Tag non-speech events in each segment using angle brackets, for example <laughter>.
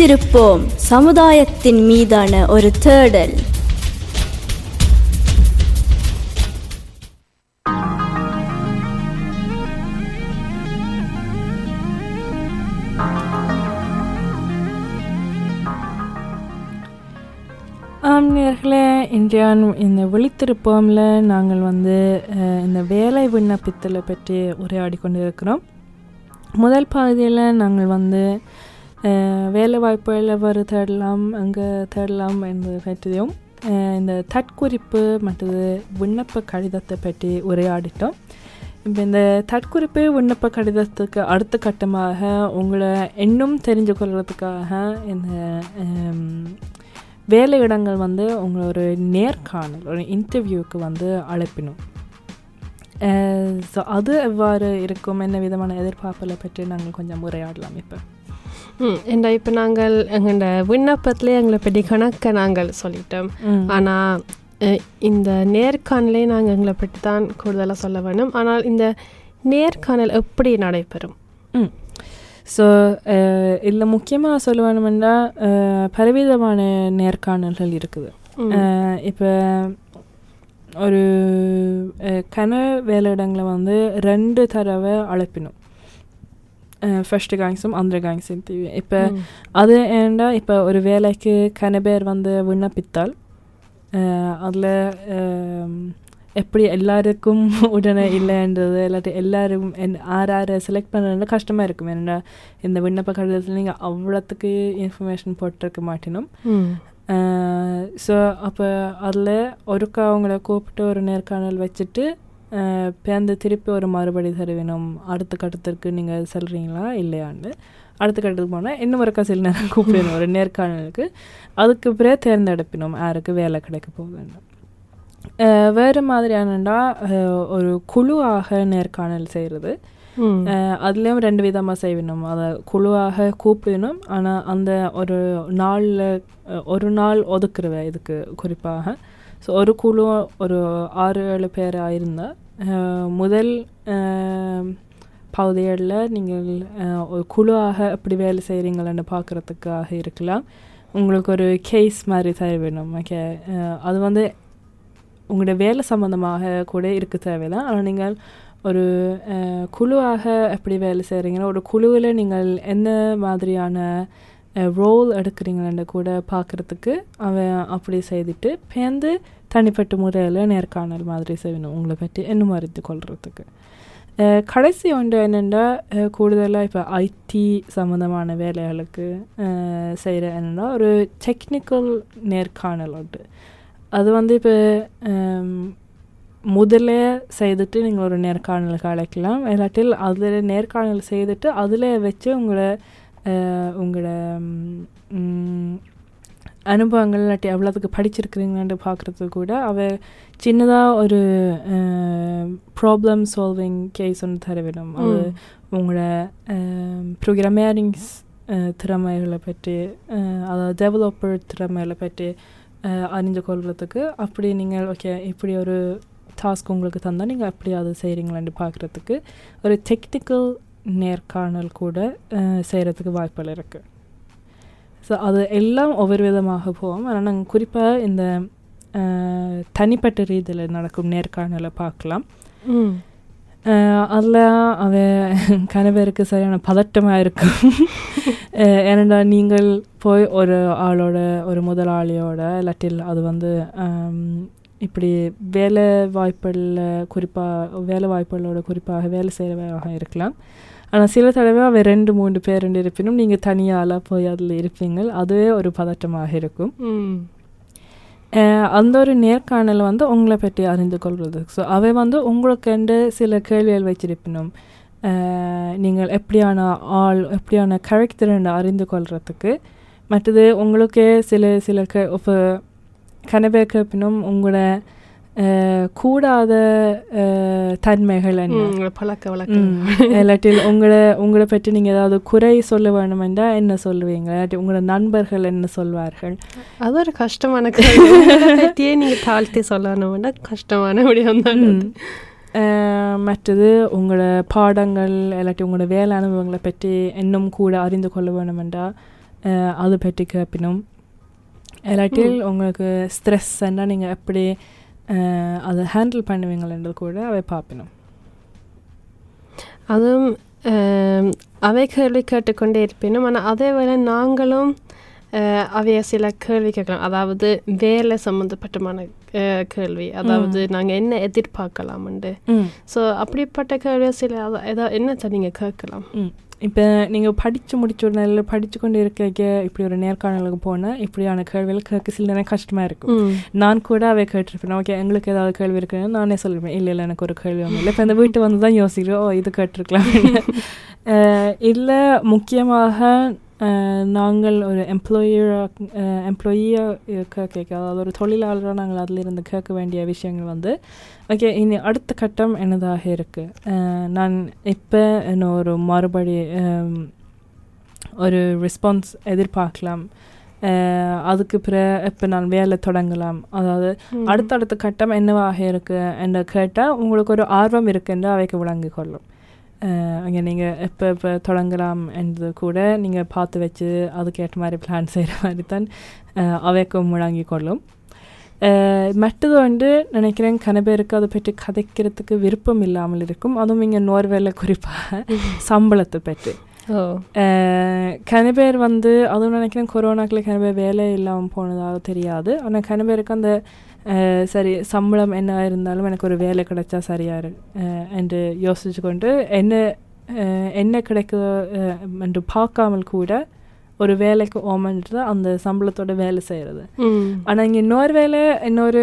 வைத்திருப்போம். சமுதாயத்தின் மீதான ஒரு தேடல். ஆம் நேர்களே இன்றைய இந்த விழித்திருப்போம்ல நாங்கள் வந்து அஹ், இந்த வேலை விண்ணப்பித்தலை பற்றி உரையாடி கொண்டு இருக்கிறோம் முதல் பகுதியில் நாங்கள் வந்து வேலை வாய்ப்புகளை வரு தேடலாம் அங்கே தேடலாம் என்பது பற்றியும் இந்த தற்குறிப்பு மற்றது விண்ணப்ப கடிதத்தை பற்றி உரையாடிட்டோம் இப்போ இந்த தற்குறிப்பு விண்ணப்ப கடிதத்துக்கு அடுத்த கட்டமாக உங்களை இன்னும் தெரிஞ்சு கொள்வதற்காக இந்த வேலை இடங்கள் வந்து உங்களை ஒரு நேர்காணல் ஒரு இன்டர்வியூவுக்கு வந்து அழைப்பினும் ஸோ அது எவ்வாறு இருக்கும் என்ன விதமான எதிர்பார்ப்பில் பற்றி நாங்கள் கொஞ்சம் உரையாடலாம் இப்போ இந்த இப்போ நாங்கள் எங்களோட விண்ணப்பத்திலே எங்களை பற்றி கணக்கை நாங்கள் சொல்லிட்டோம். ஆனால் இந்த நேர்காணலே நாங்கள் எங்களை பற்றி தான் கூடுதலாக சொல்ல வேணும் ஆனால் இந்த நேர்காணல் எப்படி நடைபெறும்? ஸோ இதில் முக்கியமாக சொல்ல அஹ், பலவிதமான நேர்காணல்கள் இருக்குது. இப்போ ஒரு கன வேலையிடங்களை வந்து ரெண்டு தடவை அழைப்பினும். ஃபர்ஸ்ட் காங்ஸும் அந்த காங்ஸும் தீவி இப்போ. அது ஏன்டா இப்போ ஒரு வேலைக்கு கன பேர் வந்து விண்ணப்பித்தால் அதில் எப்படி எல்லாருக்கும் உடனே இல்லைன்றது இல்லாட்டி எல்லாரும் என் ஆறு ஆறு செலக்ட் பண்ணுறது கஷ்டமாக இருக்கும் ஏன்னா இந்த விண்ணப்ப கடிதத்தில் நீங்கள் அவ்வளோத்துக்கு இன்ஃபர்மேஷன் போட்டிருக்க மாட்டினோம் ஸோ அப்போ அதில் ஒருக்கா அவங்கள கூப்பிட்டு ஒரு நேர்காணல் வச்சுட்டு அஹ், பேர்ந்து திருப்பி ஒரு மறுபடி தருவினோம் அடுத்த கட்டத்திற்கு நீங்கள் செல்றீங்களா? இல்லையான்னு அடுத்த கட்டத்துக்கு போனால் இன்னும் ஒருக்கா சில நேரம் <laughs> கூப்பிடணும் ஒரு நேர்காணலுக்கு. அதுக்கு பிறகு தேர்ந்தெடுப்பினோம் யாருக்கு வேலை கிடைக்க போகுதுன்னு. வேறு மாதிரியானண்டா ஒரு குழுவாக நேர்காணல் செய்கிறது அதுலேயும் ரெண்டு விதமாக செய்யணும் அதை குழுவாக கூப்பிடணும் ஆனால் அந்த ஒரு நாளில் ஒரு நாள் ஒதுக்குறவ இதுக்கு குறிப்பாக ஸோ ஒரு குழு ஒரு ஆறு ஏழு பேராக இருந்தால் முதல் பகுதிகளில் நீங்கள் ஒரு குழுவாக எப்படி வேலை செய்கிறீங்களான்னு பார்க்குறதுக்காக இருக்கலாம் உங்களுக்கு ஒரு கேஸ் மாதிரி தர வேணும் ஓகே அது வந்து உங்களுடைய வேலை சம்மந்தமாக கூட இருக்க தேவைதான் ஆனால் நீங்கள் ஒரு குழுவாக எப்படி வேலை செய்கிறீங்கன்னா ஒரு குழுவில் நீங்கள் என்ன மாதிரியான ரோல் எடுக்கிறீங்களன்னு கூட பார்க்குறதுக்கு அவன் அப்படி செய்துட்டு பேர்ந்து தனிப்பட்ட முறையில் நேர்காணல் மாதிரி செய்யணும். உங்களை பற்றி இன்னும் அறிந்து கொள்றதுக்கு கடைசி ஒன்று என்னென்னா கூடுதலாக இப்போ ஐடி சம்மந்தமான வேலைகளுக்கு செய்கிற என்னென்னா ஒரு டெக்னிக்கல் நேர்காணல் உண்டு. அது வந்து இப்போ முதல்ல செய்துட்டு நீங்கள் ஒரு நேர்காணலுக்கு அழைக்கலாம். இல்லாட்டில் அதில் நேர்காணல் செய்துட்டு அதில் வச்சு உங்களை உங்களோட அனுபவங்கள் இல்லாட்டி எவ்வளோத்துக்கு படிச்சிருக்கிறீங்கன்னு பார்க்குறதுக்கு கூட அவ சின்னதாக ஒரு ப்ராப்ளம் சால்விங் கேஸ் ஒன்று தர வேணும் அது. உங்களோட ப்ரோக்ராமேரிங்ஸ் திறமைகளை பற்றி அதாவது டெவலப்பர் திறமைகளை பற்றி அஹ், அறிந்து கொள்றதுக்கு அப்படி நீங்கள் ஓகே இப்படி ஒரு டாஸ்க் உங்களுக்கு தந்தால் நீங்கள் எப்படி அதை செய்கிறீங்களான்னு பார்க்குறதுக்கு ஒரு டெக்னிக்கல் நேர்காணல் கூட செய்கிறதுக்கு வாய்ப்புகள் இருக்குது ஸோ அது எல்லாம் ஒவ்வொரு விதமாக போவோம் ஆனால் நாங்கள் குறிப்பாக இந்த தனிப்பட்ட ரீதியில் நடக்கும் நேர்காணலை பார்க்கலாம். அதில் அவன் கணவருக்கு சரியான பதட்டமாக இருக்கும். ஏனெண்டா நீங்கள் போய் ஒரு ஆளோட ஒரு முதலாளியோட இல்லாட்டில் அது வந்து இப்படி வேலை வாய்ப்புகளில் குறிப்பாக வேலை வாய்ப்புகளோட குறிப்பாக வேலை செய்கிறவராக இருக்கலாம். ஆனால் சில தடவை அவன் ரெண்டு மூன்று பேர் ரெண்டு இருப்பினும் நீங்கள் தனியாளாக போய் அதில் இருப்பீங்க அதுவே ஒரு பதட்டமாக இருக்கும். அந்த ஒரு நேர்காணல் வந்து உங்களை பற்றி அறிந்து கொள்வது. ஸோ அவை வந்து உங்களுக்கு சில கேள்விகள் வச்சிருப்பினும் நீங்கள் எப்படியான ஆள் எப்படியான கேரக்டர் அறிந்து கொள்றதுக்கு மற்றது உங்களுக்கு சில சில க இப்போ கனவே கேப்பினும் உங்களோட கூடாத தன்மைகள் என்ன? பழக்க வழக்கம். இல்லாட்டில் உங்களை உங்களை பற்றி நீங்கள் ஏதாவது குறை சொல்ல வேணுமெண்டா என்ன சொல்லுவீங்க? இல்லாட்டி உங்களோட நண்பர்கள் என்ன சொல்வார்கள்? அது ஒரு கஷ்டமான பற்றியே நீங்க தாழ்த்தி சொல்லணும்னா கஷ்டமான விடயம் தான் மற்றது உங்களோட பாடங்கள் இல்லாட்டி உங்களோட வேலை அனுபவங்களை பற்றி இன்னும் கூட அறிந்து கொள்ள அஹ், அது பற்றி கேட்பினும் இல்லாட்டில் உங்களுக்கு ஸ்ட்ரெஸ் நீங்கள் எப்படி அதை ஹேண்டில் பண்ணுவீங்களன்றது கூட அவை பார்ப்பினும். அதுவும் அவை கேள்வி கேட்டுக்கொண்டே இருப்பினும் ஆனால் அதே வேளை நாங்களும் அவைய சில கேள்வி கேட்கலாம். அதாவது வேலை சம்மந்தப்பட்டமான கேள்வி. அதாவது நாங்கள் என்ன எதிர்பார்க்கலாம்ண்டு. ஸோ அப்படிப்பட்ட கேள்வியை சில அத- ஏதா- என்னத்தை நீங்கள் கேட்கலாம்? இப்போ நீங்கள் படித்து முடிச்ச உடனே படித்து கொண்டு இருக்க இப்படி ஒரு நேர்காணலுக்கு போனால் இப்படியான கேள்விகள் கேட்க சில நேரம் கஷ்டமாக இருக்கும். நான் கூட அவை கேட்டிருப்பேன். ஓகே எங்களுக்கு ஏதாவது கேள்வி இருக்குன்னு நானே சொல்லிருப்பேன் இல்லை இல்லை எனக்கு ஒரு கேள்வி ஒன்றும் இல்லை. இப்போ இந்த வீட்டு வந்து தான் யோசிக்கிறோம். ஓ இது கேட்டிருக்கலாம். <laughs> இல்லை முக்கியமாக நாங்கள் ஒரு எம்ப்ளாயராக எம்ப்ளாயியாக கேட்க அதாவது ஒரு தொழிலாளராக நாங்கள் அதில் இருந்து கேட்க வேண்டிய விஷயங்கள் வந்து ஓகே இனி அடுத்த கட்டம் என்னதாக இருக்குது நான் இப்போ இன்னும் ஒரு மறுபடி ஒரு ரெஸ்பான்ஸ் எதிர்பார்க்கலாம். அதுக்கு பிறகு இப்போ நான் வேலை தொடங்கலாம். அதாவது அடுத்தடுத்த கட்டம் என்னவாக இருக்கு? என்று கேட்டால் உங்களுக்கு ஒரு ஆர்வம் இருக்குன்னு அவைக்கு விளங்கி கொள்ளும். அங்கே நீங்கள் எப்போ இப்போ தொடங்கலாம் என்றது கூட நீங்கள் பார்த்து வச்சு அதுக்கேற்ற மாதிரி பிளான் <laughs> செய்கிற மாதிரி தான் அவைக்கும் முழங்கி கொள்ளும். மற்றது வந்து நினைக்கிறேன் கன பேருக்கு அதை பற்றி கதைக்கிறதுக்கு விருப்பம் இல்லாமல் இருக்கும். அதுவும் இங்கே நோர்வேல குறிப்பாக சம்பளத்தை பற்றி. கன பேர் வந்து அதுவும் நினைக்கிறேன் கொரோனாக்கில் கன பேர் வேலை இல்லாமல் போனதாக தெரியாது ஆனால் கன பேருக்கு அந்த சரி சம்பளம் என்ன இருந்தாலும் எனக்கு ஒரு வேலை கிடைச்சா சரியா இரு அஹ், என்று யோசிச்சு கொண்டு என்ன என்ன கிடைக்குதோ என்று பார்க்காமல் கூட ஒரு வேலைக்கு ஓமன்றது அந்த சம்பளத்தோட வேலை செய்கிறது ஆனால் இங்கே இன்னொரு வேலை இன்னொரு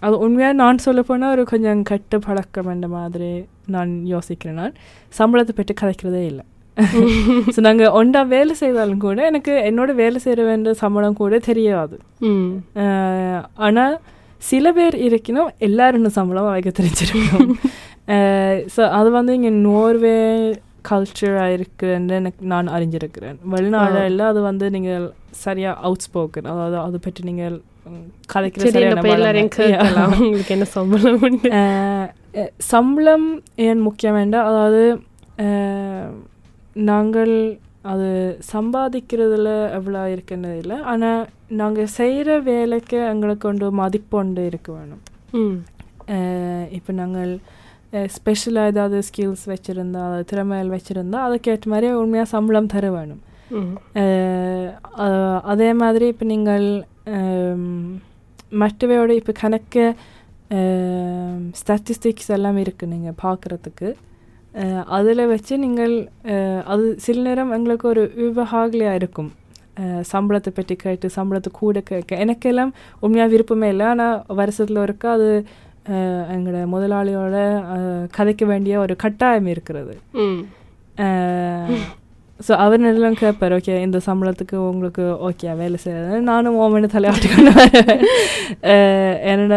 அது உண்மையாக நான் சொல்ல போனால் ஒரு கொஞ்சம் கட்டு பழக்கம் என்ற மாதிரி நான் யோசிக்கிறேன் நான் சம்பளத்தை பற்றி கதைக்கிறதே இல்லை <laughs> ஸோ நாங்கள் ஒன்றா வேலை செய்தாலும் கூட எனக்கு என்னோட வேலை செய்கிற வேண்டிய சம்பளம் கூட தெரியாது. ஆனால் சில பேர் இருக்கணும் எல்லாரும் சம்பளம் வைக்க தெரிஞ்சிருக்கணும் ஸோ <laughs> அது வந்து இங்கே நோர்வே கல்ச்சராக இருக்குன்னு எனக்கு நான் அறிஞ்சிருக்கிறேன். வெளிநாடுல அது வந்து நீங்கள் சரியாக அவுட் ஸ்போக்கன் அதாவது அதை பற்றி நீங்கள் உங்களுக்கு என்ன சம்பளம் சம்பளம் ஏன் முக்கியம் வேண்டாம் அதாவது நாங்கள் அது சம்பாதிக்கிறதுல எவ்வளோ இருக்குன்னு இல்லை. ஆனால் நாங்கள் செய்கிற வேலைக்கு எங்களுக்கு கொண்டு மதிப்பொண்டு இருக்க வேணும். இப்போ நாங்கள் ஸ்பெஷலாக ஏதாவது ஸ்கில்ஸ் வச்சுருந்தா அதாவது திறமைகள் வச்சுருந்தா அதுக்கேற்ற மாதிரி உண்மையாக சம்பளம் தர வேணும். அதே மாதிரி இப்போ நீங்கள் மற்றவையோட இப்போ கணக்கு ஸ்டாட்டிஸ்டிக்ஸ் எல்லாம் இருக்குது நீங்கள் பார்க்குறதுக்கு. அதில் வச்சு நீங்கள் அது சில நேரம் எங்களுக்கு ஒரு விவகாகலையாக இருக்கும் சம்பளத்தை பற்றி கேட்டு சம்பளத்தை கூட கேட்க எனக்கெல்லாம் உண்மையாக விருப்பமே இல்லை ஆனால் வருஷத்தில் ஒருக்கா அது எங்களோட முதலாளியோட கதைக்க வேண்டிய ஒரு கட்டாயம் இருக்கிறது ஸோ அவர் எல்லாம் கேட்பார் ஓகே இந்த சம்பளத்துக்கு உங்களுக்கு ஓகே வேலை செய்யாது நானும் ஓமனு தலையாட்டி கொண்டு வரேன் அஹ் என்னோட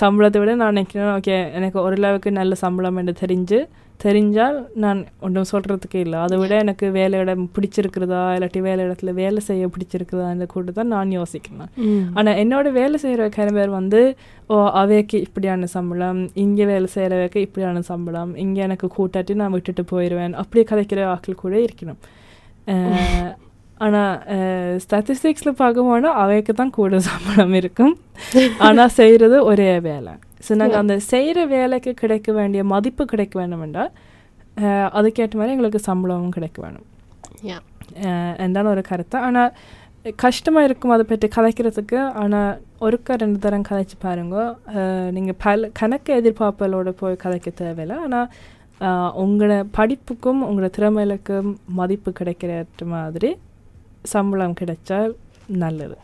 சம்பளத்தை விட நான் நினைக்கிறேன் ஓகே எனக்கு ஒரு அளவுக்கு நல்ல சம்பளம் என்று தெரிஞ்சு தெரிஞ்சால் நான் ஒன்றும் சொல்கிறதுக்கு இல்லை. அதை விட எனக்கு வேலை இடம் பிடிச்சிருக்கிறதா இல்லாட்டி வேலை இடத்துல வேலை செய்ய பிடிச்சிருக்கிறதான்னு கூட தான் நான் யோசிக்கிறேன். ஆனால் என்னோட வேலை செய்கிற கன பேர் வந்து ஓ அவைக்கு இப்படியான சம்பளம் இங்கே வேலை செய்கிறவைக்கு இப்படியான சம்பளம் இங்கே எனக்கு கூட்டாட்டி நான் விட்டுட்டு போயிடுவேன் அப்படி கதைக்கிற ஆட்கள் கூட இருக்கணும். ஆனால் ஸ்டாட்டிஸ்டிக்ஸில் பார்க்க போனால் அவைக்கு தான் கூட சம்பளம் இருக்கும். ஆனால் செய்கிறது ஒரே வேலை. ஸோ நாங்கள் அந்த செய்கிற வேலைக்கு கிடைக்க வேண்டிய மதிப்பு கிடைக்க வேணுமெண்டா அஹ், அதுக்கேற்ற மாதிரி எங்களுக்கு சம்பளமும் கிடைக்க வேணும் யா என்றான ஒரு கருத்து. ஆனால் கஷ்டமாக இருக்கும் அதை பற்றி கதைக்கிறதுக்கு. ஆனால் ஒருக்கா ரெண்டு தரம் கதைச்சு பாருங்க. நீங்கள் பல கணக்கு எதிர்பார்ப்பலோட போய் கதைக்க தேவையில்லை. ஆனால் உங்களோட படிப்புக்கும் உங்களோட திறமைகளுக்கும் மதிப்பு கிடைக்கிற மாதிரி சம்பளம் கிடைச்சால் நல்லது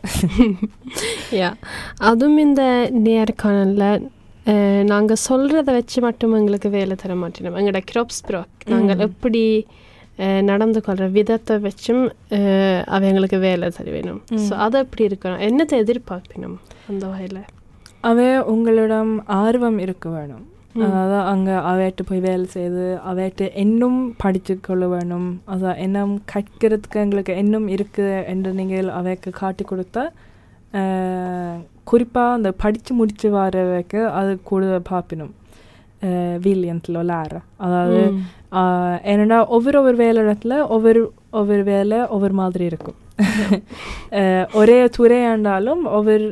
யா அதுவும் இந்த நேர்காணலில் நாங்கள் சொல்கிறத வச்சு மட்டும் எங்களுக்கு வேலை தர மாட்டோம் எங்களோட கிராப்ஸ் ப்ராக் நாங்கள் எப்படி நடந்து கொள்கிற விதத்தை வச்சும் அவங்களுக்கு வேலை தர வேணும் ஸோ அது எப்படி இருக்கணும் என்னத்தை எதிர்பார்க்கணும் அந்த வகையில் அவ உங்களிடம் ஆர்வம் இருக்க வேணும் அதாவது அங்கே அவைட்டு போய் வேலை செய்து அவைட்டு இன்னும் படித்து கொள்ள வேணும் அதான் இன்னும் கற்கிறதுக்கு எங்களுக்கு இன்னும் இருக்குது என்று நீங்கள் அவைக்கு காட்டி கொடுத்தா குறிப்பாக அந்த படித்து முடிச்சு வரவைக்கு அது கூட பார்ப்பினும் viljan lära. அதாவது ஏன்னா ஒவ்வொரு ஒவ்வொரு வேலை இடத்துல ஒவ்வொரு ஒவ்வொரு வேலை ஒவ்வொரு மாதிரி இருக்கும் <laughs> ஒரே துறையாண்டாலும் ஒவ்வொரு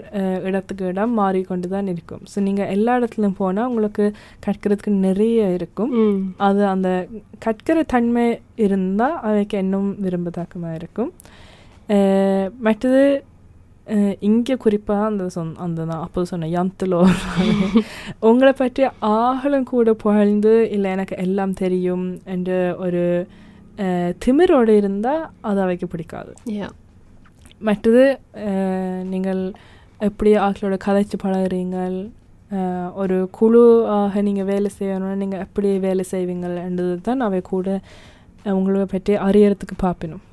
இடத்துக்கு இடம் மாறிக்கொண்டு தான் இருக்கும். ஸோ நீங்கள் எல்லா இடத்துலையும் போனால் உங்களுக்கு கற்கிறதுக்கு நிறைய இருக்கும். அது அந்த கற்கிற தன்மை இருந்தால் அவைக்கு இன்னும் விரும்பத்தக்கமாக இருக்கும். மற்றது இங்கே குறிப்பாக அந்த சொன் அந்த நான் அப்போ சொன்ன யந்திலோ. <laughs> உங்களை பற்றி ஆகலும் கூட புகழ்ந்து இல்லை எனக்கு எல்லாம் தெரியும் என்று ஒரு திமிரோடு இருந்தால் அது அவைக்கு பிடிக்காது யா மற்றது நீங்கள் எப்படி ஆக்களோட கதைச்சு பழகுறீங்கள் ஒரு குழு ஆக நீங்கள் வேலை செய்யணும்னா நீங்கள் எப்படி வேலை செய்வீங்கள் என்றது தான் அவை கூட உங்களை பற்றி அறியறதுக்கு பார்ப்பினும்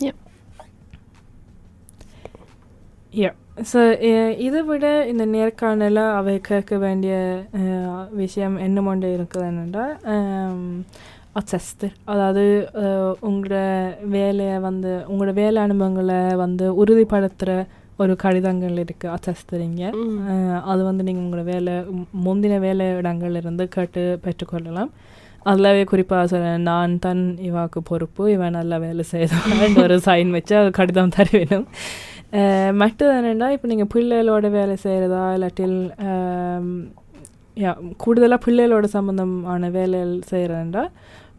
Yeah. Yeah. ஸோ இதை விட இந்த நேர்காணல அவை கேட்க வேண்டிய விஷயம் என்ன ஒன்று இருக்குது என்னென்னா அச்சஸ்டர் அதாவது உங்களோட வேலையை வந்து உங்களோட வேலை அனுபவங்களை வந்து உறுதிப்படுத்துகிற ஒரு கடிதங்கள் இருக்குது அச்சஸ்தரிங்க அது வந்து நீங்கள் உங்களோட வேலை முந்தின வேலை இடங்கள்ல இருந்து கேட்டு பெற்றுக்கொள்ளலாம். அதில் குறிப்பாக சொல்றேன் நான் தான் இவாக்கு பொறுப்பு இவன் நல்லா வேலை செய்தான் ஒரு <laughs> சைன் வச்சு அது கடிதம் தர வேணும் மற்றது என்னென்னா இப்போ நீங்கள் பிள்ளைகளோட வேலை செய்கிறதா இல்லாட்டில் கூடுதலாக பிள்ளைகளோட சம்மந்தமான வேலைகள் செய்கிறேன்டா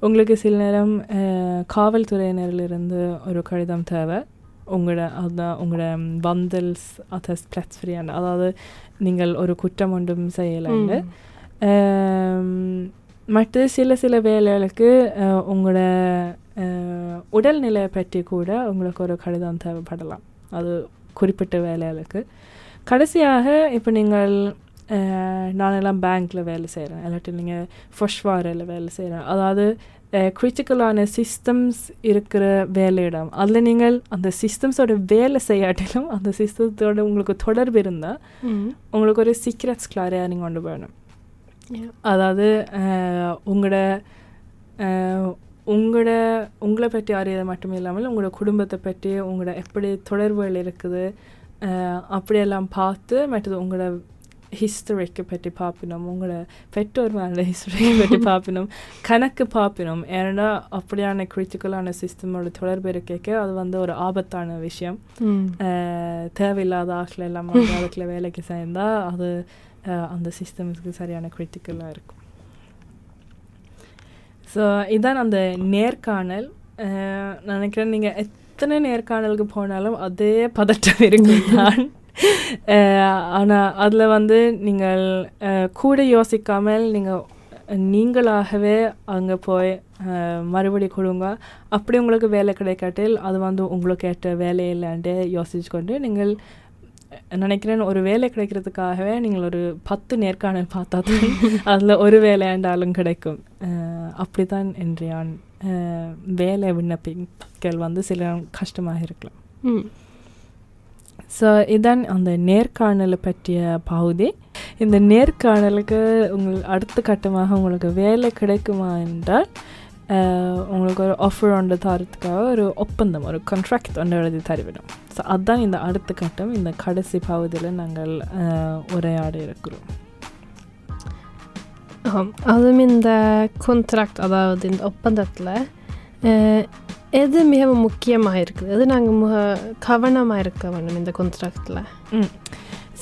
உங்களுக்கு சில நேரம் காவல்துறையினரிலிருந்து ஒரு கடிதம் தேவை. உங்களோட அதான் உங்களோட வந்தல்ஸ் அத்தஸ் பிளட்ஸ்ஃப்ரீயான அதாவது நீங்கள் ஒரு குற்றம் ஒன்றும் செய்யலைன்னு. மற்ற சில சில வேலைகளுக்கு உங்களோட உடல்நிலையை பற்றி கூட உங்களுக்கு ஒரு கடிதம் தேவைப்படலாம். அது குறிப்பிட்ட வேலைகளுக்கு. கடைசியாக இப்போ நீங்கள் நானெல்லாம் பேங்க்கில் வேலை செய்கிறேன் இல்லாட்டி நீங்கள் ஃபொஷ்வாரில் வேலை செய்கிறேன் அதாவது கிரிட்டிக்கலான சிஸ்டம்ஸ் இருக்கிற வேலையிடம் அதில் நீங்கள் அந்த சிஸ்டம்ஸோட வேலை செய்யாட்டிலும் அந்த சிஸ்டத்தோட உங்களுக்கு தொடர்பு இருந்தால் உங்களுக்கு ஒரு சீக்ரெட்ஸ் கிளாரியாக நீங்கள் கொண்டு போகணும். அதாவது உங்களோட உங்களோட உங்களை பற்றி அறியது மட்டும் இல்லாமல் உங்களோட குடும்பத்தை பற்றி உங்களோட எப்படி தொடர்புகள் இருக்குது அப்படியெல்லாம் பார்த்து மற்றது உங்களோட ஹிஸ்டரிக்கு பற்றி பார்ப்பினோம். உங்களோட பெற்றோர் மேலே ஹிஸ்டரியை பற்றி <laughs> பார்ப்பினோம். கணக்கு பார்ப்பினோம். ஏன்னா அப்படியான கிரிட்டிக்கலான சிஸ்டமோட தொடர்பு இருக்க அது வந்து ஒரு ஆபத்தான விஷயம். தேவையில்லாத ஆட்கள் எல்லாம் அதுக்குள்ள வேலைக்கு சேர்ந்தா அது அந்த சிஸ்டம்ஸ்க்கு சரியான கிரிட்டிக்கலாக இருக்கும். ஸோ இதான் அந்த நேர்காணல். நான் நினைக்கிறேன் நீங்கள் எத்தனை நேர்காணலுக்கு போனாலும் அதே பதட்டம் இருக்கும் தான் <laughs> ஆனால் அதில் வந்து நீங்கள் கூட யோசிக்காமல் நீங்கள் நீங்களாகவே அங்கே போய் மறுபடி கொடுங்க. அப்படி உங்களுக்கு வேலை கிடைக்காட்டில் அது வந்து உங்களுக்கு ஏற்ற வேலை இல்லைன்ட்டு யோசிச்சு கொண்டு நீங்கள் நினைக்கிறேன் ஒரு வேலை கிடைக்கிறதுக்காகவே நீங்கள் ஒரு பத்து நேர்காணல் பார்த்தா தான் <laughs> அதில் ஒரு வேலையாண்டாலும் கிடைக்கும். அஹ், அப்படித்தான் என்றான் வேலை விண்ணப்பிக்கல் வந்து சில கஷ்டமாக இருக்கலாம். ஸோ இதான் அந்த நேர்காணலை பற்றிய பகுதி. இந்த நேர்காணலுக்கு உங்கள் அடுத்த கட்டமாக உங்களுக்கு வேலை கிடைக்குமா என்றால் உங்களுக்கு ஒரு ஆஃபர் ஒன்று தரத்துக்காக ஒரு ஒப்பந்தம் ஒரு கான்ட்ராக்ட் ஒன்று எழுதி தருவிடும். ஸோ அதுதான் இந்த அடுத்த கட்டம். இந்த கடைசி பகுதியில் நாங்கள் உரையாட இருக்கிறோம். அதுவும் இந்த கான்ட்ராக்ட் அதாவது இந்த ஒப்பந்தத்தில் எது மிகவும் முக்கியமாக இருக்குது எது நாங்கள் முக கவனமாக இருக்க வேணும் இந்த கான்ட்ராக்டில்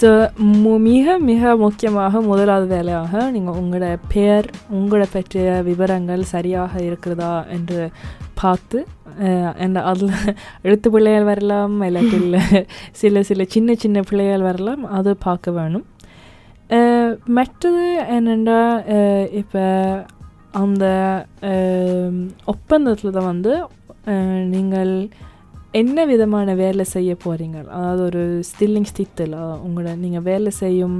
ஸோ மிக மிக முக்கியமாக முதலாவது வேலையாக நீங்கள் உங்களோட பெயர் உங்களை பற்றிய விவரங்கள் சரியாக இருக்கிறதா என்று பார்த்து அந்த அதில் எழுத்து பிள்ளைகள் வரலாம் இல்லாட்டில் சில சில சின்ன சின்ன பிள்ளைகள் வரலாம் அது பார்க்க வேணும். மற்றது என்னென்றால் இப்போ அந்த ஒப்பந்தத்தில் தான் வந்து நீங்கள் என்ன விதமான வேலை செய்ய போகிறீங்க அதாவது ஒரு ஸ்டில்லிங் ஸ்தித்தில் உங்களோட நீங்கள் வேலை செய்யும்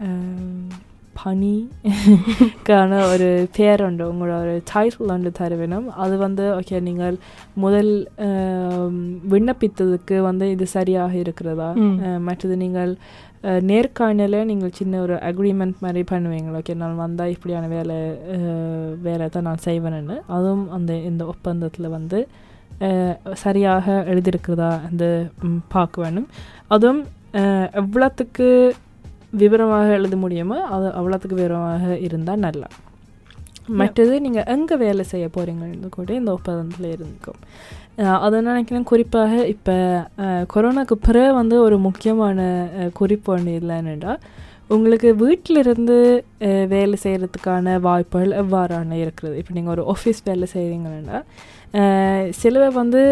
அஹ், பணிக்கான ஒரு பேருண்டு உங்களோட ஒரு டைட்டில் ஒன்று தர வேணும் அது வந்து ஓகே நீங்கள் முதல் விண்ணப்பித்ததுக்கு வந்து இது சரியாக இருக்கிறதா? மற்றது நீங்கள் நேர்காணல நீங்கள் சின்ன ஒரு அக்ரிமெண்ட் மாதிரி பண்ணுவீங்களா? ஓகே நான் வந்தால் இப்படியான வேலை வேலை தான் நான் செய்வேன்னு. அதுவும் அந்த இந்த ஒப்பந்தத்தில் வந்து சரியாக எழுதியிருக்கிறதா அந்த பார்க்க வேணும். அதுவும் எவ்வளோத்துக்கு விவரமாக எழுத முடியுமோ அது அவ்வளோத்துக்கு விவரமாக இருந்தால் நல்லா. மற்றது நீங்கள் எங்கே வேலை செய்ய போகிறீங்கன்னு கூட இந்த ஒப்பந்தத்தில் இருந்துக்கும். அதை நினைக்கிறேன் குறிப்பாக இப்போ கொரோனாக்கு பிறகு வந்து ஒரு முக்கியமான குறிப்பு ஒன்று இல்லைன்னுடா உங்களுக்கு வீட்டிலிருந்து வேலை செய்கிறதுக்கான வாய்ப்புகள் எவ்வாறான இருக்கிறது? இப்போ நீங்கள் ஒரு ஆஃபீஸ் வேலை செய்கிறீங்கன்னா சிலவை வந்து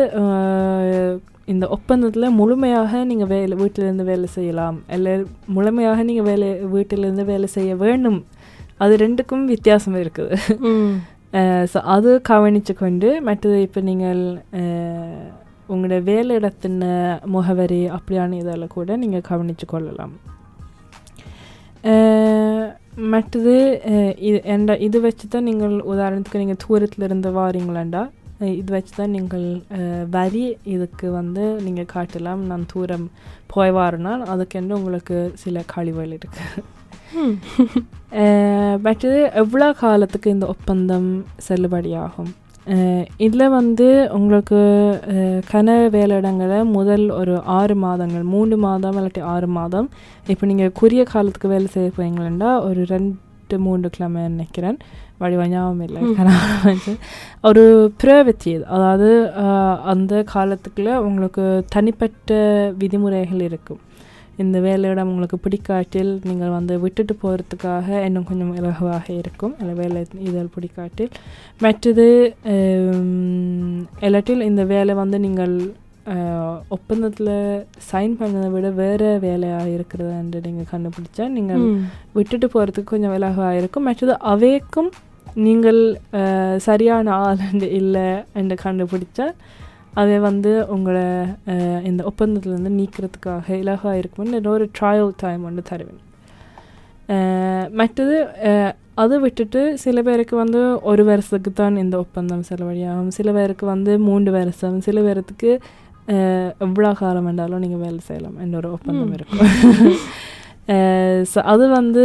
இந்த ஒப்பந்தத்தில் முழுமையாக நீங்கள் வேலை வீட்டிலேருந்து வேலை செய்யலாம். இல்லை முழுமையாக நீங்கள் வேலை வீட்டிலேருந்து வேலை செய்ய வேண்டும். அது ரெண்டுக்கும் வித்தியாசம் இருக்குது. Uh, ஸோ அது கவனித்து கொண்டு மற்றது இப்போ நீங்கள் uh, உங்களோட வேலை இடத்தின் uh, முகவரி அப்படியான இதெல்லாம் கூட நீங்கள் கவனித்து கொள்ளலாம் மற்றது இது எந்த இது வச்சு தான் நீங்கள் உதாரணத்துக்கு நீங்கள் தூரத்தில் இருந்து வாரீங்களாண்டா இது வச்சு தான் நீங்கள் வரி இதுக்கு வந்து நீங்கள் காட்டலாம். நான் தூரம் போய் வாரனால் அதுக்கென்று உங்களுக்கு சில கழிவுகள் இருக்குது மற்றது எவ்வளோ காலத்துக்கு இந்த ஒப்பந்தம் செல்லுபடியாகும் இதில் வந்து உங்களுக்கு கன வேலையிடங்களை முதல் ஒரு ஆறு மாதங்கள் மூணு மாதம் இல்லாட்டி ஆறு மாதம் இப்போ நீங்கள் குறுகிய காலத்துக்கு வேலை செய்ய போறீங்களா ஒரு ரெண்டு மூன்று கிழமை நினைக்கிறேன் வடிவ ஞாபகம் இல்லை வந்து ஒரு பிரவத்தி இது அதாவது அந்த காலத்துக்குள்ள உங்களுக்கு தனிப்பட்ட விதிமுறைகள் இருக்கும் இந்த வேலையிடம் உங்களுக்கு பிடிக்காட்டில் நீங்கள் வந்து விட்டுட்டு போகிறதுக்காக இன்னும் கொஞ்சம் இலகுவாக இருக்கும். அந்த வேலை இதில் பிடிக்காட்டில். மற்றது இல்லாட்டில் இந்த வேலை வந்து நீங்கள் ஒப்பந்தத்தில் சைன் பண்ணதை விட வேறு வேலையாக இருக்கிறது என்று நீங்கள் கண்டுபிடிச்சா நீங்கள் விட்டுட்டு போகிறதுக்கு கொஞ்சம் இலகுவாக இருக்கும். மற்றது அவைக்கும் நீங்கள் சரியான ஆள் <laughs> இல்லை என்று கண்டுபிடிச்சா அதை வந்து உங்களை இந்த ஒப்பந்தத்துலேருந்து நீக்கிறதுக்காக இலகுவாக இருக்கும்னு ஒரு ட்ரையல் டைம் வந்து தருவேன். மற்றது அதை விட்டுட்டு சில பேருக்கு வந்து ஒரு வருஷத்துக்கு தான் இந்த ஒப்பந்தம் செலவழியாகும். சில பேருக்கு வந்து மூன்று வருஷம். சில அஹ், எவ்வளோ காலம் வேண்டாலும் நீங்கள் வேலை செய்யலாம். என்ற ஒரு ஒப்பந்தம். இருக்கும். <laughs> ஸோ அது வந்து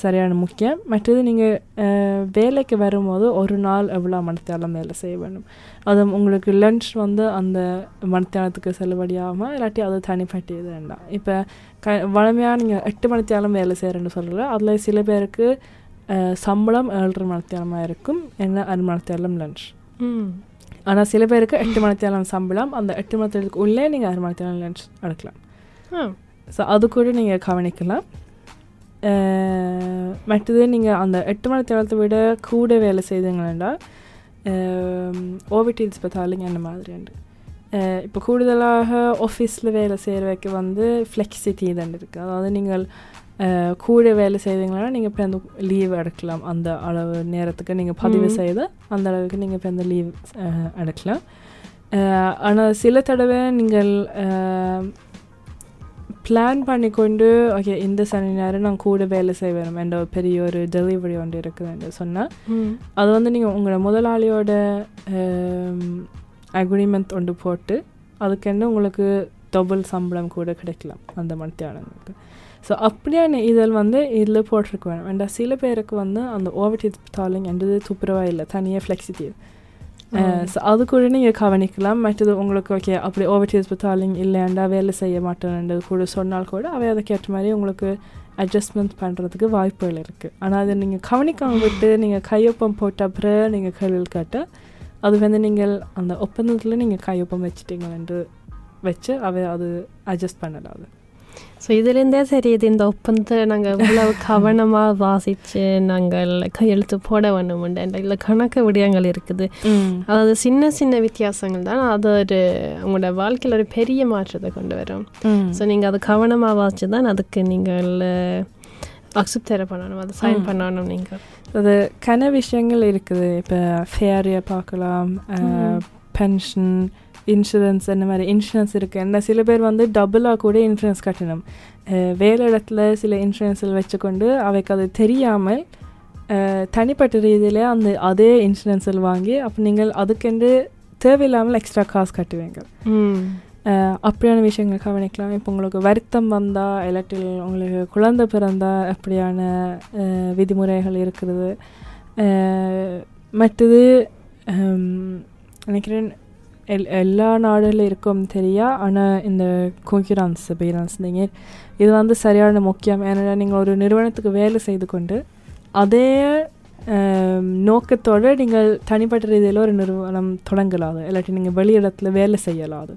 சரியான முக்கியம். மற்றது நீங்கள் வேலைக்கு வரும்போது ஒரு நாள் எவ்வளோ மணித்தாலும் வேலை செய்ய வேண்டும்? அது உங்களுக்கு லஞ்ச் வந்து அந்த மணித்தாளத்துக்கு செல்லுபடியாகாமல் இல்லாட்டி அது தனிப்பட்டியது வேண்டாம் இப்போ க வழமையாக நீங்கள் எட்டு மணித்தாலும் வேலை செய்கிறேன்னு சொல்லல அதில் சில பேருக்கு சம்பளம் ஏழரை மணித்தாலமாக இருக்கும். என்ன அரை மணித்தாலம் லஞ்ச் ம். ஆனால் சில பேருக்கு எட்டு மணித்தாலம் சம்பளம் அந்த எட்டு மணித்தாலத்துக்கு உள்ளே நீங்கள் அரை மணித்தாலம் லஞ்ச் எடுக்கலாம். ஸோ அது கூட நீங்கள் கவனிக்கலாம். மற்றது நீங்கள் அந்த எட்டு மணி நேரத்தை விட கூட வேலை செய்தீங்கன்னா ஓவிட்டீல்ஸ் பார்த்தாலும் என்ன மாதிரி உண்டு அஹ், இப்போ கூடுதலாக ஆஃபீஸில் வேலை செய்கிறவைக்கு வந்து ஃப்ளெக்சிட்டி தான் இருக்குது அதாவது நீங்கள் கூட வேலை செய்தீங்கன்னா நீங்கள் இப்போ அந்த லீவ் எடுக்கலாம். அந்த அளவு நேரத்துக்கு நீங்கள் பதிவு. செய்து அந்த அளவுக்கு நீங்கள் இப்போ அந்த லீவ் எடுக்கலாம். ஆனால் சில தடவை நீங்கள் பிளான் பண்ணிக்கொண்டு ஓகே இந்த சனி நேரம் நான் கூட வேலை செய்வேன் என்ற பெரிய ஒரு டெலிவரி ஒன்று இருக்குதுன்னு சொன்னால் அது வந்து நீங்கள் உங்களோட முதலாளியோட அக்ரிமெண்ட் ஒன்று போட்டு அதுக்கென்று உங்களுக்கு டபுள் சம்பளம் கூட கிடைக்கலாம் அந்த மத்தியானங்களுக்கு ஸோ அப்படியான இதில் வந்து இதில் போட்டிருக்க வேணும் ஏன்டா சில பேருக்கு வந்து அந்த ஓவர் டீஸ் தாலிங் என்றது துப்புரவாக இல்லை தனியாக ஃப்ளெக்சிட்டி ஸோ அது கூட நீங்கள் கவனிக்கலாம் மற்றது உங்களுக்கு ஓகே அப்படி ஓவர் டீஸ் தாலிங் இல்லையாண்டா வேலை செய்ய மாட்டேன்ன்றது கூட சொன்னால் கூட அவை அதுக்கேற்ற மாதிரி உங்களுக்கு அட்ஜஸ்ட்மெண்ட் பண்ணுறதுக்கு வாய்ப்புகள் இருக்குது ஆனால் அதை நீங்கள் கவனிக்காம விட்டு நீங்கள் கையொப்பம் போட்ட அப்புறம் நீங்கள் கேள்வி கேட்டால் அது வந்து நீங்கள் அந்த ஒப்பந்தத்தில் நீங்கள் கையொப்பம் வச்சிட்டீங்க என்று வச்சு அவை அது அட்ஜஸ்ட் பண்ணலாம் அது ஸோ இதுலேருந்தே தெரியுது இந்த ஒப்பந்தத்தை நாங்கள் இவ்வளவு <laughs> கவனமாக வாசித்து நாங்கள் கையெழுத்து போட வேணுமுண்டு இல்லை கணக்கு விடயங்கள் இருக்குது. அதாவது சின்ன சின்ன வித்தியாசங்கள் தான். அது ஒரு உங்களோட வாழ்க்கையில் ஒரு பெரிய மாற்றத்தை கொண்டு வரும். ஸோ நீங்கள் அது கவனமாக வாசித்து தான் அதுக்கு நீங்கள் அக்செப்ட் தர பண்ணணும் அதை சைன். பண்ணணும் நீங்கள் அது கன விஷயங்கள் இருக்குது. இப்போ ஃபேரியை பார்க்கலாம். பென்ஷன் இன்சூரன்ஸ் அந்த மாதிரி இன்சூரன்ஸ் இருக்குது என்ன சில பேர் வந்து டபுளாக கூட இன்சூரன்ஸ் கட்டணும். வேலை இடத்துல சில இன்சூரன்ஸில் வச்சுக்கொண்டு அவைக்கு அது தெரியாமல் தனிப்பட்ட ரீதியில் அந்த அதே இன்சூரன்ஸில் வாங்கி அப்போ நீங்கள் அதுக்கென்று தேவையில்லாமல் எக்ஸ்ட்ரா காசு கட்டுவீங்க. அப்படியான விஷயங்கள் கவனிக்கலாம். இப்போ உங்களுக்கு வருத்தம் வந்தால் இல்லாட்டில் உங்களுக்கு குழந்தை பிறந்தா அப்படியான விதிமுறைகள் இருக்கிறது. மற்றது நினைக்கிறேன் எல் எல்லா நாடுகளில் இருக்கும் தெரியா? ஆனால் இந்த நீங்கள் இது வந்து சரியான முக்கியம். ஏன்னா நீங்கள் ஒரு நிறுவனத்துக்கு வேலை செய்து கொண்டு அதே நோக்கத்தோடு நீங்கள் தனிப்பட்ட ரீதியில் ஒரு நிறுவனம் தொடங்கலாது. இல்லாட்டி நீங்கள் வெளியிடத்தில் வேலை செய்யலாது.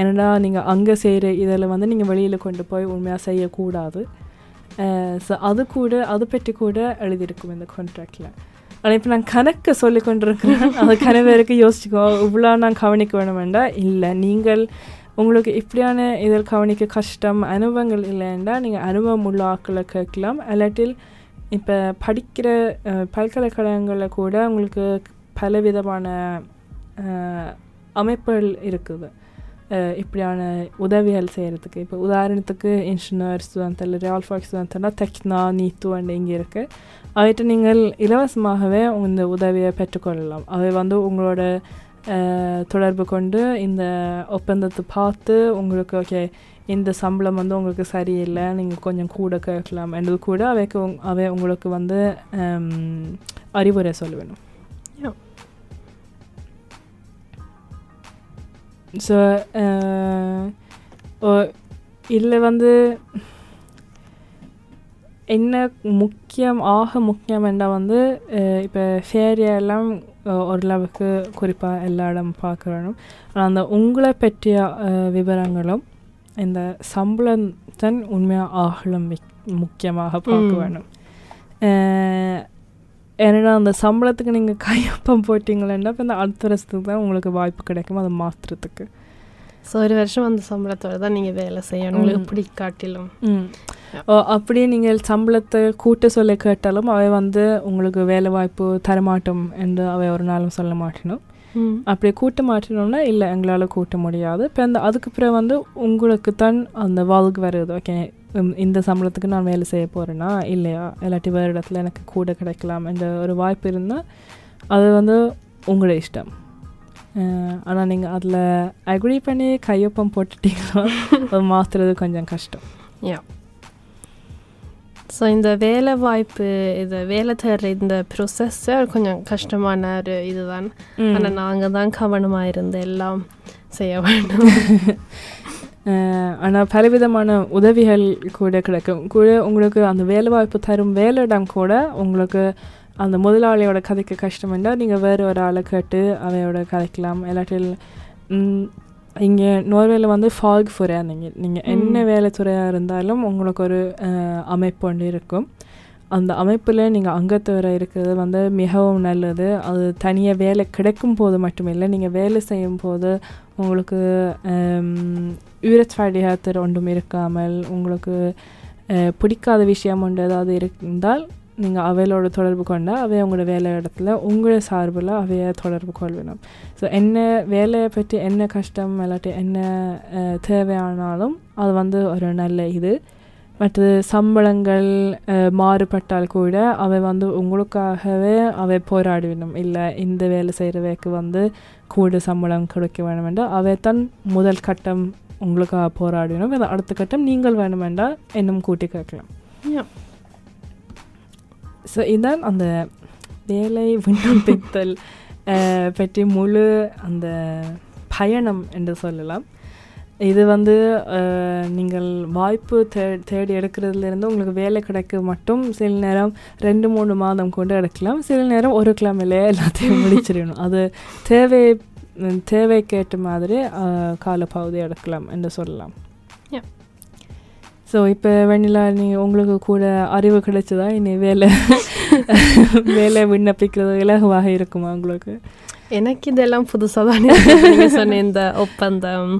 ஏன்னா நீங்கள் அங்கே செய்கிற இதில் வந்து நீங்கள் வெளியில் கொண்டு போய் உண்மையாக செய்யக்கூடாது. ஸோ அது கூட அது பற்றி கூட எழுதியிருக்கும் இந்த கான்ட்ராக்டில் ஆனால் இப்போ நான் கணக்கு சொல்லி கொண்டிருக்கிறேன். <laughs> அது கணவருக்கு யோசிச்சுக்கோ. இவ்வளோ நான் கவனிக்க வேணும் வேண்டாம் இல்லை. நீங்கள் உங்களுக்கு இப்படியான இதில் கவனிக்க கஷ்டம் அனுபவங்கள் இல்லைன்னா நீங்கள் அனுபவம் உள்ள ஆட்களை கேட்கலாம். இல்லாட்டில் இப்போ படிக்கிற பல்கலைக்கழகங்களில் கூட உங்களுக்கு பலவிதமான அமைப்புகள் இருக்குது. இப்படியான உதவிகள் செய்கிறதுக்கு இப்போ உதாரணத்துக்கு இன்ஜினியர் ஸ்டூடெண்ட் இல்லை ரியால்ஃபாக் ஸ்டூடெண்ட்னா டெக்னா நீத்து அண்ட் இங்கே இருக்குது அவர்கிட்ட நீங்கள் இலவசமாகவே இந்த உதவியை பெற்றுக்கொள்ளலாம் அவை வந்து உங்களோட தொடர்பு கொண்டு இந்த ஒப்பந்தத்தை பார்த்து உங்களுக்கு ஓகே இந்த சம்பளம் வந்து உங்களுக்கு சரியில்லை நீங்கள் கொஞ்சம் கூட கேட்கலாம் என்றது கூட அவைக்கு அவை உங்களுக்கு வந்து அறிவுரை சொல்லுவேணும் ஸோ இதில் வந்து என்ன முக்கியம் ஆக முக்கியம் என்றால் வந்து இப்போ ஃபேரியெல்லாம் ஓரளவுக்கு குறிப்பாக எல்லா இடம் பார்க்குறோம் ஆனால் அந்த உங்களை பற்றிய விவரங்களும் இந்த சம்பளம் தான் உண்மையாக ஆகலும் முக்கியமாக பார்க்க. வேணும் ஏன்னா அந்த சம்பளத்துக்கு நீங்கள் கையொப்பம் போட்டிங்களேன்னா இப்போ இந்த அடுத்த வருஷத்துக்கு தான் உங்களுக்கு வாய்ப்பு கிடைக்கும் அதை மாற்றுறதுக்கு ஸோ ஒரு வருஷம் அந்த சம்பளத்தோட தான் நீங்கள் வேலை செய்யணும் உங்களுக்கு. இப்படி காட்டிலும் ம். ஓ, அப்படியே நீங்கள் சம்பளத்தை கூட்ட சொல்ல கேட்டாலும் அவை வந்து உங்களுக்கு வேலை வாய்ப்பு தரமாட்டோம் என்று அவை ஒரு நாளும் சொல்ல மாட்டணும். அப்படி கூட்ட மாட்டணும்னா இல்லை எங்களால் கூட்ட முடியாது. இப்போ அந்த அதுக்கு பிறகு வந்து உங்களுக்கு தான் அந்த வாழ்க்கை வருது ஓகே இந்த சம்பளத்துக்கு நான் வேலை செய்ய போகிறேன்னா இல்லையா? இல்லாட்டி வேறு இடத்துல எனக்கு கூட கிடைக்கலாம் என்ற ஒரு வாய்ப்பு இருந்தால் அது வந்து உங்களோட இஷ்டம். ஆனால் நீங்கள் அதில் அக்ரி பண்ணி கையொப்பம் போட்டுட்டீங்களோ <laughs> அது மாற்றுறது கொஞ்சம் கஷ்டம். யா ஸோ இந்த வேலை வாய்ப்பு இது வேலை தேடுற இந்த ப்ரொசஸ்ஸே கொஞ்சம் கஷ்டமான ஒரு இதுதான். ஆனால் நாங்கள் தான் கவனமாக இருந்து எல்லாம் செய்ய <laughs> வேண்டும். ஆனால் பலவிதமான உதவிகள் கூட கிடைக்கும். கூட உங்களுக்கு அந்த வேலை வாய்ப்பு தரும் வேலையிடம் கூட உங்களுக்கு அந்த முதலாளியோட கதைக்கு கஷ்டம் என்றால் நீங்கள் வேறு ஒரு ஆளை கேட்டு அவையோட கதைக்கலாம். இல்லாட்டில் இங்கே நோர்வேல வந்து ஃபாக் ஃபுரையா நீங்கள் நீங்கள் என்ன வேலை துறையாக இருந்தாலும் உங்களுக்கு ஒரு அமைப்பு ஒன்று இருக்கும். அந்த அமைப்பில் நீங்கள் அங்கத்தவரை இருக்கிறது வந்து மிகவும் நல்லது. அது தனியாக வேலை கிடைக்கும் போது மட்டும் இல்லை நீங்கள் வேலை செய்யும் போது உங்களுக்கு யூரத்வாடியாத்தர் ஒன்றும் இருக்காமல் உங்களுக்கு பிடிக்காத விஷயம் ஒன்று ஏதாவது இருந்தால் நீங்கள் அவையோட தொடர்பு கொண்டால் அவை உங்களோட வேலை இடத்துல உங்களோட சார்பில் அவையை தொடர்பு கொள்ளணும். ஸோ என்ன வேலையை பற்றி என்ன கஷ்டம் இல்லாட்டி என்ன தேவையானாலும் அது வந்து ஒரு நல்ல இது. மற்றது சம்பளங்கள் மாறுபட்டால் கூட அவை வந்து உங்களுக்காகவே அவை போராடிவிடும் இல்லை இந்த வேலை செய்கிறவைக்கு வந்து கூட சம்பளம் கொடுக்க வேண்டும் என்று அவை தான் முதல் கட்டம் உங்களுக்காக போராடினோம். இது அடுத்த கட்டம் நீங்கள் வேணுமென்றால் இன்னும் கூட்டி கேட்கலாம். ஸோ இதான் அந்த வேலை விண்ணப்பித்தல் <laughs> பற்றி முழு அந்த பயணம் என்று சொல்லலாம். இது வந்து நீங்கள் வாய்ப்பு தே தேடி எடுக்கிறதுலேருந்து உங்களுக்கு வேலை கிடைக்க மட்டும் சில நேரம் ரெண்டு மூணு மாதம் கொண்டு எடுக்கலாம். சில நேரம் ஒரு கிழமையிலே எல்லாத்தையும் முடிச்சிடணும். அது தேவை தேவைக்கேற்ற மாதிரி அஹ், காலப்பகுதி எடுக்கலாம் என்று சொல்லலாம். ஸோ இப்போ வெண்ணிலா நீங்கள் உங்களுக்கு கூட அறிவு கிடைச்சதா? இனி வேலை <laughs> வேலை விண்ணப்பிக்கிறது இலகுவாக இருக்குமா உங்களுக்கு? எனக்கு இதெல்லாம் புதுசாக தான் நீங்கள் சொன்ன இந்த ஒப்பந்தம்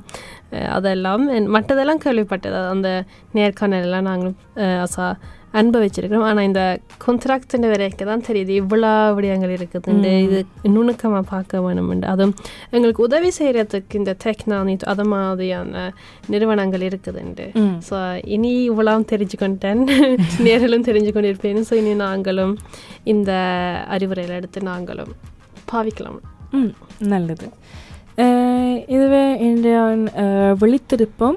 அதெல்லாம் மற்றதெல்லாம் கேள்விப்பட்டது அந்த நேர்காணல் எல்லாம் நாங்களும் அசா அனுபவிச்சிருக்கிறோம். ஆனால் இந்த கொண்ட்ராக்ட்ன்ற வரைக்கும் தான் தெரியுது. இவ்வளோ விடயங்கள் இருக்குதுண்டு. இது நுணுக்கமாக பார்க்க வேணும்ண்டு. அதுவும் எங்களுக்கு உதவி செய்கிறதுக்கு இந்த டெக்னாலஜி அது மாதிரியான நிறுவனங்கள் இருக்குதுண்டு. ஸோ இனி இவ்வளோ தெரிஞ்சுக்கொண்டேன். <laughs> நேரிலும் தெரிஞ்சு கொண்டிருப்பேன் ஸோ இனி நாங்களும் இந்த அறிவுரையில் எடுத்து நாங்களும் பாவிக்கலாம். ம். நல்லது. இதுவே இந்தியா விழித்திருப்போம்.